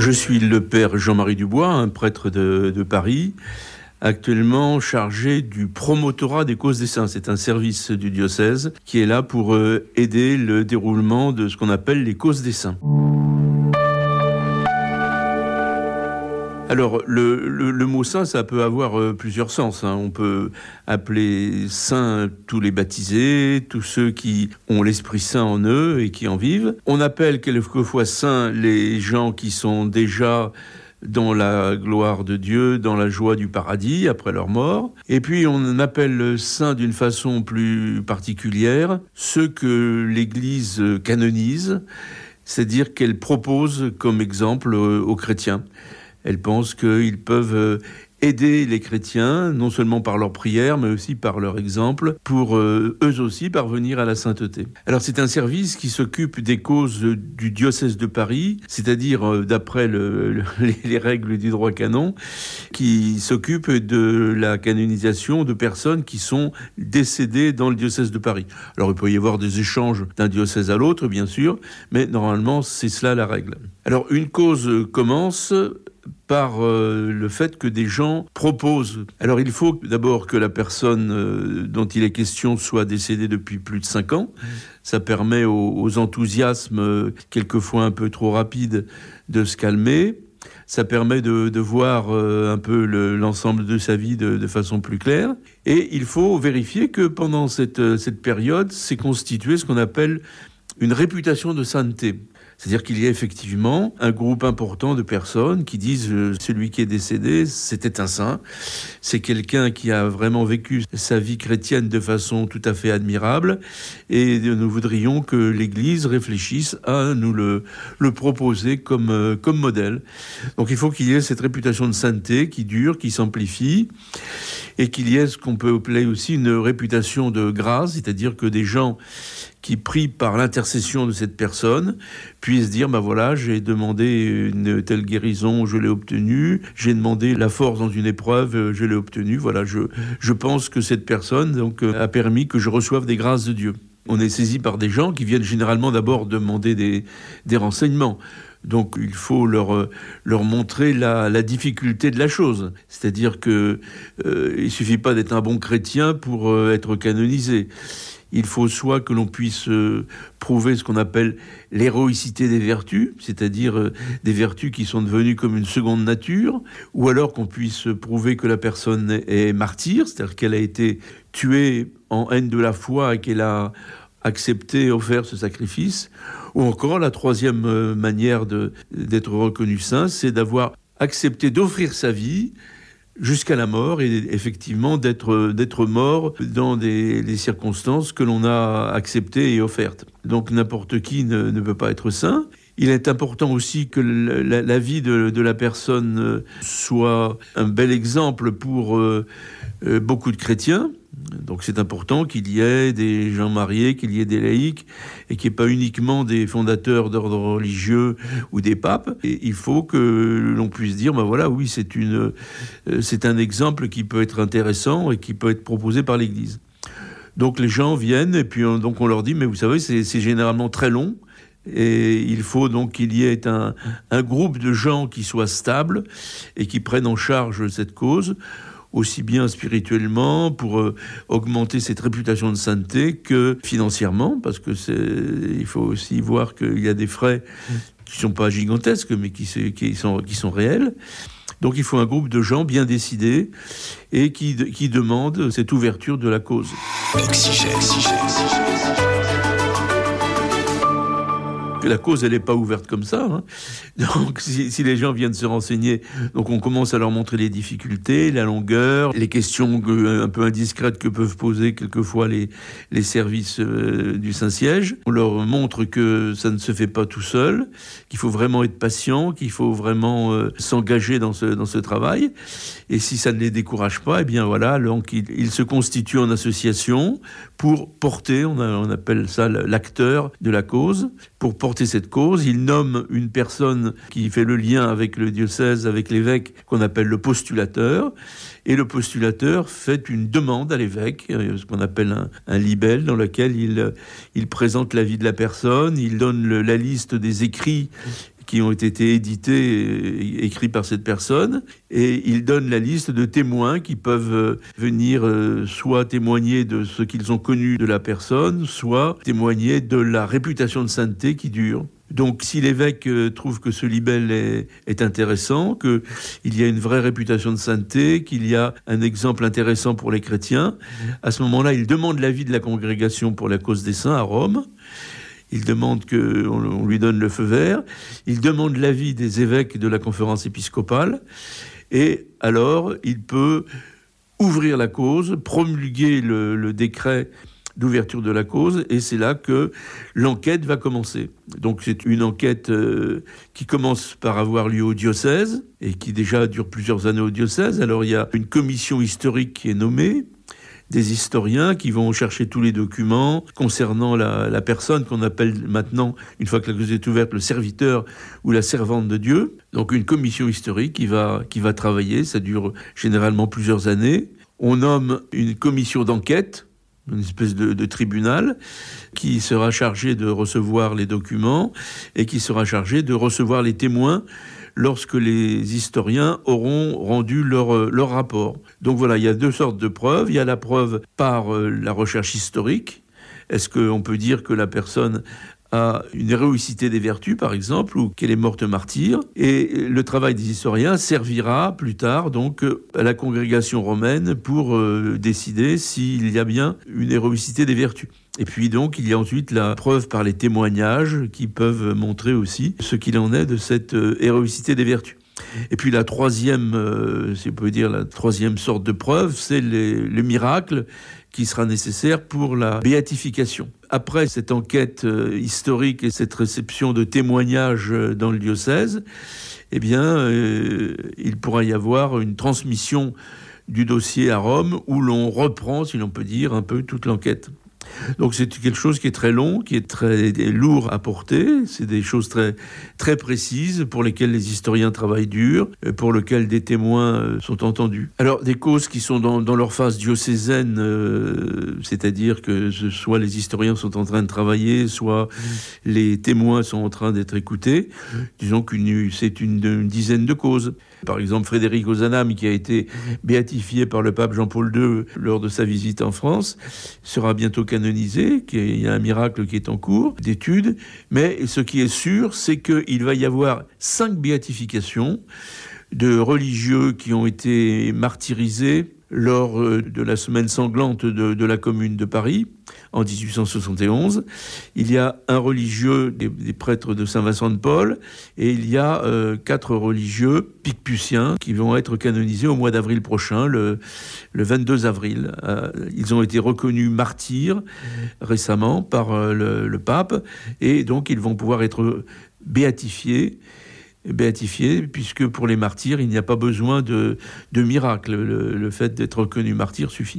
Je suis le père Jean-Marie Dubois, un prêtre de, Paris, actuellement chargé du promotorat des causes des saints. C'est un service du diocèse qui est là pour euh, aider le déroulement de ce qu'on appelle les causes des saints. Alors, le, le, mot saint, ça peut avoir euh, plusieurs sens. Hein. On peut appeler saints tous les baptisés, tous ceux qui ont l'Esprit Saint en eux et qui en vivent. On appelle quelquefois saints les gens qui sont déjà dans la gloire de Dieu, dans la joie du paradis après leur mort. Et puis on appelle saints d'une façon plus particulière ceux que l'Église canonise, c'est-à-dire qu'elle propose comme exemple aux chrétiens. Elle pense qu'ils peuvent euh, aider les chrétiens, non seulement par leur prière, mais aussi par leur exemple, pour euh, eux aussi parvenir à la sainteté. Alors c'est un service qui s'occupe des causes du diocèse de Paris, c'est-à-dire euh, d'après le, les règles du droit canon, qui s'occupe de la canonisation de personnes qui sont décédées dans le diocèse de Paris. Alors il peut y avoir des échanges d'un diocèse à l'autre, bien sûr, mais normalement c'est cela la règle. Alors une cause commence par euh, le fait que des gens proposent. Alors il faut d'abord que la personne euh, dont il est question soit décédée depuis plus de cinq ans. Ça permet aux, enthousiasmes, euh, quelquefois un peu trop rapides, de se calmer. Ça permet de, voir un peu l'ensemble de sa vie de, façon plus claire. Et il faut vérifier que pendant cette, cette période s'est constitué ce qu'on appelle une réputation de sainteté. C'est-à-dire qu'il y a effectivement un groupe important de personnes qui disent euh, celui qui est décédé, c'était un saint, c'est quelqu'un qui a vraiment vécu sa vie chrétienne de façon tout à fait admirable, et nous voudrions que l'Église réfléchisse à nous le, le proposer comme, euh, comme modèle. Donc il faut qu'il y ait cette réputation de sainteté qui dure, qui s'amplifie, et qu'il y ait ce qu'on peut appeler aussi une réputation de grâce, c'est-à-dire que des gens qui prient par l'intercession de cette personne puissent dire, ben voilà, j'ai demandé une telle guérison, je l'ai obtenue, j'ai demandé la force dans une épreuve, je l'ai obtenue, voilà, je, je pense que cette personne donc, a permis que je reçoive des grâces de Dieu. On est saisi par des gens qui viennent généralement d'abord demander des, des renseignements. Donc il faut leur, leur montrer la, la difficulté de la chose. C'est-à-dire que euh, il suffit pas d'être un bon chrétien pour euh, être canonisé il faut soit que l'on puisse euh, prouver ce qu'on appelle l'héroïcité des vertus, c'est-à-dire euh, des vertus qui sont devenues comme une seconde nature, ou alors qu'on puisse prouver que la personne est martyre, c'est-à-dire qu'elle a été tuée en haine de la foi et qu'elle a accepté et offert ce sacrifice, ou encore la troisième euh, manière d'être reconnu saint, c'est d'avoir accepté d'offrir sa vie jusqu'à la mort et effectivement d'être mort dans des, circonstances que l'on a acceptées et offertes. Donc n'importe qui ne, peut pas être saint. Il est important aussi que la, vie de, de, la personne soit un bel exemple pour euh, euh beaucoup de chrétiens. Donc c'est important qu'il y ait des gens mariés, qu'il y ait des laïcs, et qu'il n'y ait pas uniquement des fondateurs d'ordre religieux ou des papes. Et il faut que l'on puisse dire, ben voilà, oui, c'est une, euh, c'est un exemple qui peut être intéressant et qui peut être proposé par l'Église. Donc les gens viennent et puis on, donc on leur dit, mais vous savez, c'est généralement très long. Et il faut donc qu'il y ait un, un groupe de gens qui soient stables et qui prennent en charge cette cause aussi bien spirituellement pour euh, augmenter cette réputation de sainteté que financièrement, parce que il faut aussi voir qu'il y a des frais qui sont pas gigantesques, mais qui, sont, qui sont réels. Donc il faut un groupe de gens bien décidés et qui, qui demandent cette ouverture de la cause. La cause elle n'est pas ouverte comme ça. Hein. Donc si, les gens viennent se renseigner, donc on commence à leur montrer les difficultés, la longueur, les questions un peu indiscrètes que peuvent poser quelquefois les, les services euh, du Saint-Siège. On leur montre que ça ne se fait pas tout seul, qu'il faut vraiment être patient, qu'il faut vraiment euh, s'engager dans ce, dans ce travail. Et si ça ne les décourage pas, eh bien voilà, donc ils, ils se constituent en association pour porter, on appelle ça l'acteur de la cause, pour porter cette cause. Il nomme une personne qui fait le lien avec le diocèse, avec l'évêque, qu'on appelle le postulateur. Et le postulateur fait une demande à l'évêque, euh, ce qu'on appelle un, un, libelle, dans lequel il, il présente la vie de la personne, il donne la liste des écrits qui ont été édités, écrits par cette personne, et il donne la liste de témoins qui peuvent euh, venir euh, soit témoigner de ce qu'ils ont connu de la personne, soit témoigner de la réputation de sainteté qui dure. Donc si l'évêque euh, trouve que ce libelle est, est intéressant, qu'il y a une vraie réputation de sainteté, qu'il y a un exemple intéressant pour les chrétiens, à ce moment-là, il demande l'avis de la congrégation pour la cause des saints à Rome. Il demande qu'on lui donne le feu vert. Il demande l'avis des évêques de la conférence épiscopale. Et alors, il peut ouvrir la cause, promulguer le, décret d'ouverture de la cause, et c'est là que l'enquête va commencer. Donc c'est une enquête euh, qui commence par avoir lieu au diocèse, et qui déjà dure plusieurs années au diocèse. Alors il y a une commission historique qui est nommée, des historiens qui vont chercher tous les documents concernant la, personne qu'on appelle maintenant, une fois que la cause est ouverte, le serviteur ou la servante de Dieu. Donc une commission historique qui va, qui va travailler, ça dure généralement plusieurs années. On nomme une commission d'enquête une espèce de, de, tribunal qui sera chargé de recevoir les documents et qui sera chargé de recevoir les témoins lorsque les historiens auront rendu leur, leur rapport. Donc voilà, il y a deux sortes de preuves. Il y a la preuve par euh, la recherche historique. Est-ce qu'on peut dire que la personne à une héroïcité des vertus, par exemple, ou qu'elle est morte martyre. Et le travail des historiens servira plus tard donc à la congrégation romaine pour euh, décider s'il y a bien une héroïcité des vertus. Et puis donc il y a ensuite la preuve par les témoignages qui peuvent montrer aussi ce qu'il en est de cette euh, héroïcité des vertus. Et puis la troisième, euh, si on peut dire la troisième sorte de preuve, c'est le miracle qui sera nécessaire pour la béatification. Après cette enquête euh, historique et cette réception de témoignages euh, dans le diocèse, eh bien, euh, il pourra y avoir une transmission du dossier à Rome où l'on reprend, si l'on peut dire, un peu toute l'enquête. Donc c'est quelque chose qui est très long, qui est très lourd à porter. C'est des choses très, très précises pour lesquelles les historiens travaillent dur, pour lesquelles des témoins euh, sont entendus. Alors des causes qui sont dans, leur phase diocésaine, euh, c'est-à-dire que soit les historiens sont en train de travailler, soit les témoins sont en train d'être écoutés. Disons qu'une c'est une dizaine de causes. Par exemple, Frédéric Ozanam, qui a été béatifié par le pape Jean-Paul II lors de sa visite en France, sera bientôt canonisé, qu'il y a un miracle qui est en cours d'étude, mais ce qui est sûr, c'est qu'il va y avoir cinq béatifications de religieux qui ont été martyrisés lors euh, de la semaine sanglante de, la commune de Paris en 1871. Il y a un religieux des, prêtres de Saint-Vincent de Paul et il y a euh, quatre religieux picpuciens qui vont être canonisés au mois d'avril prochain, le, le 22 avril. Euh, ils ont été reconnus martyrs récemment par le pape et donc ils vont pouvoir être béatifiés béatifié, puisque pour les martyrs, il n'y a pas besoin de, de miracle. Le, le fait d'être reconnu martyr suffit.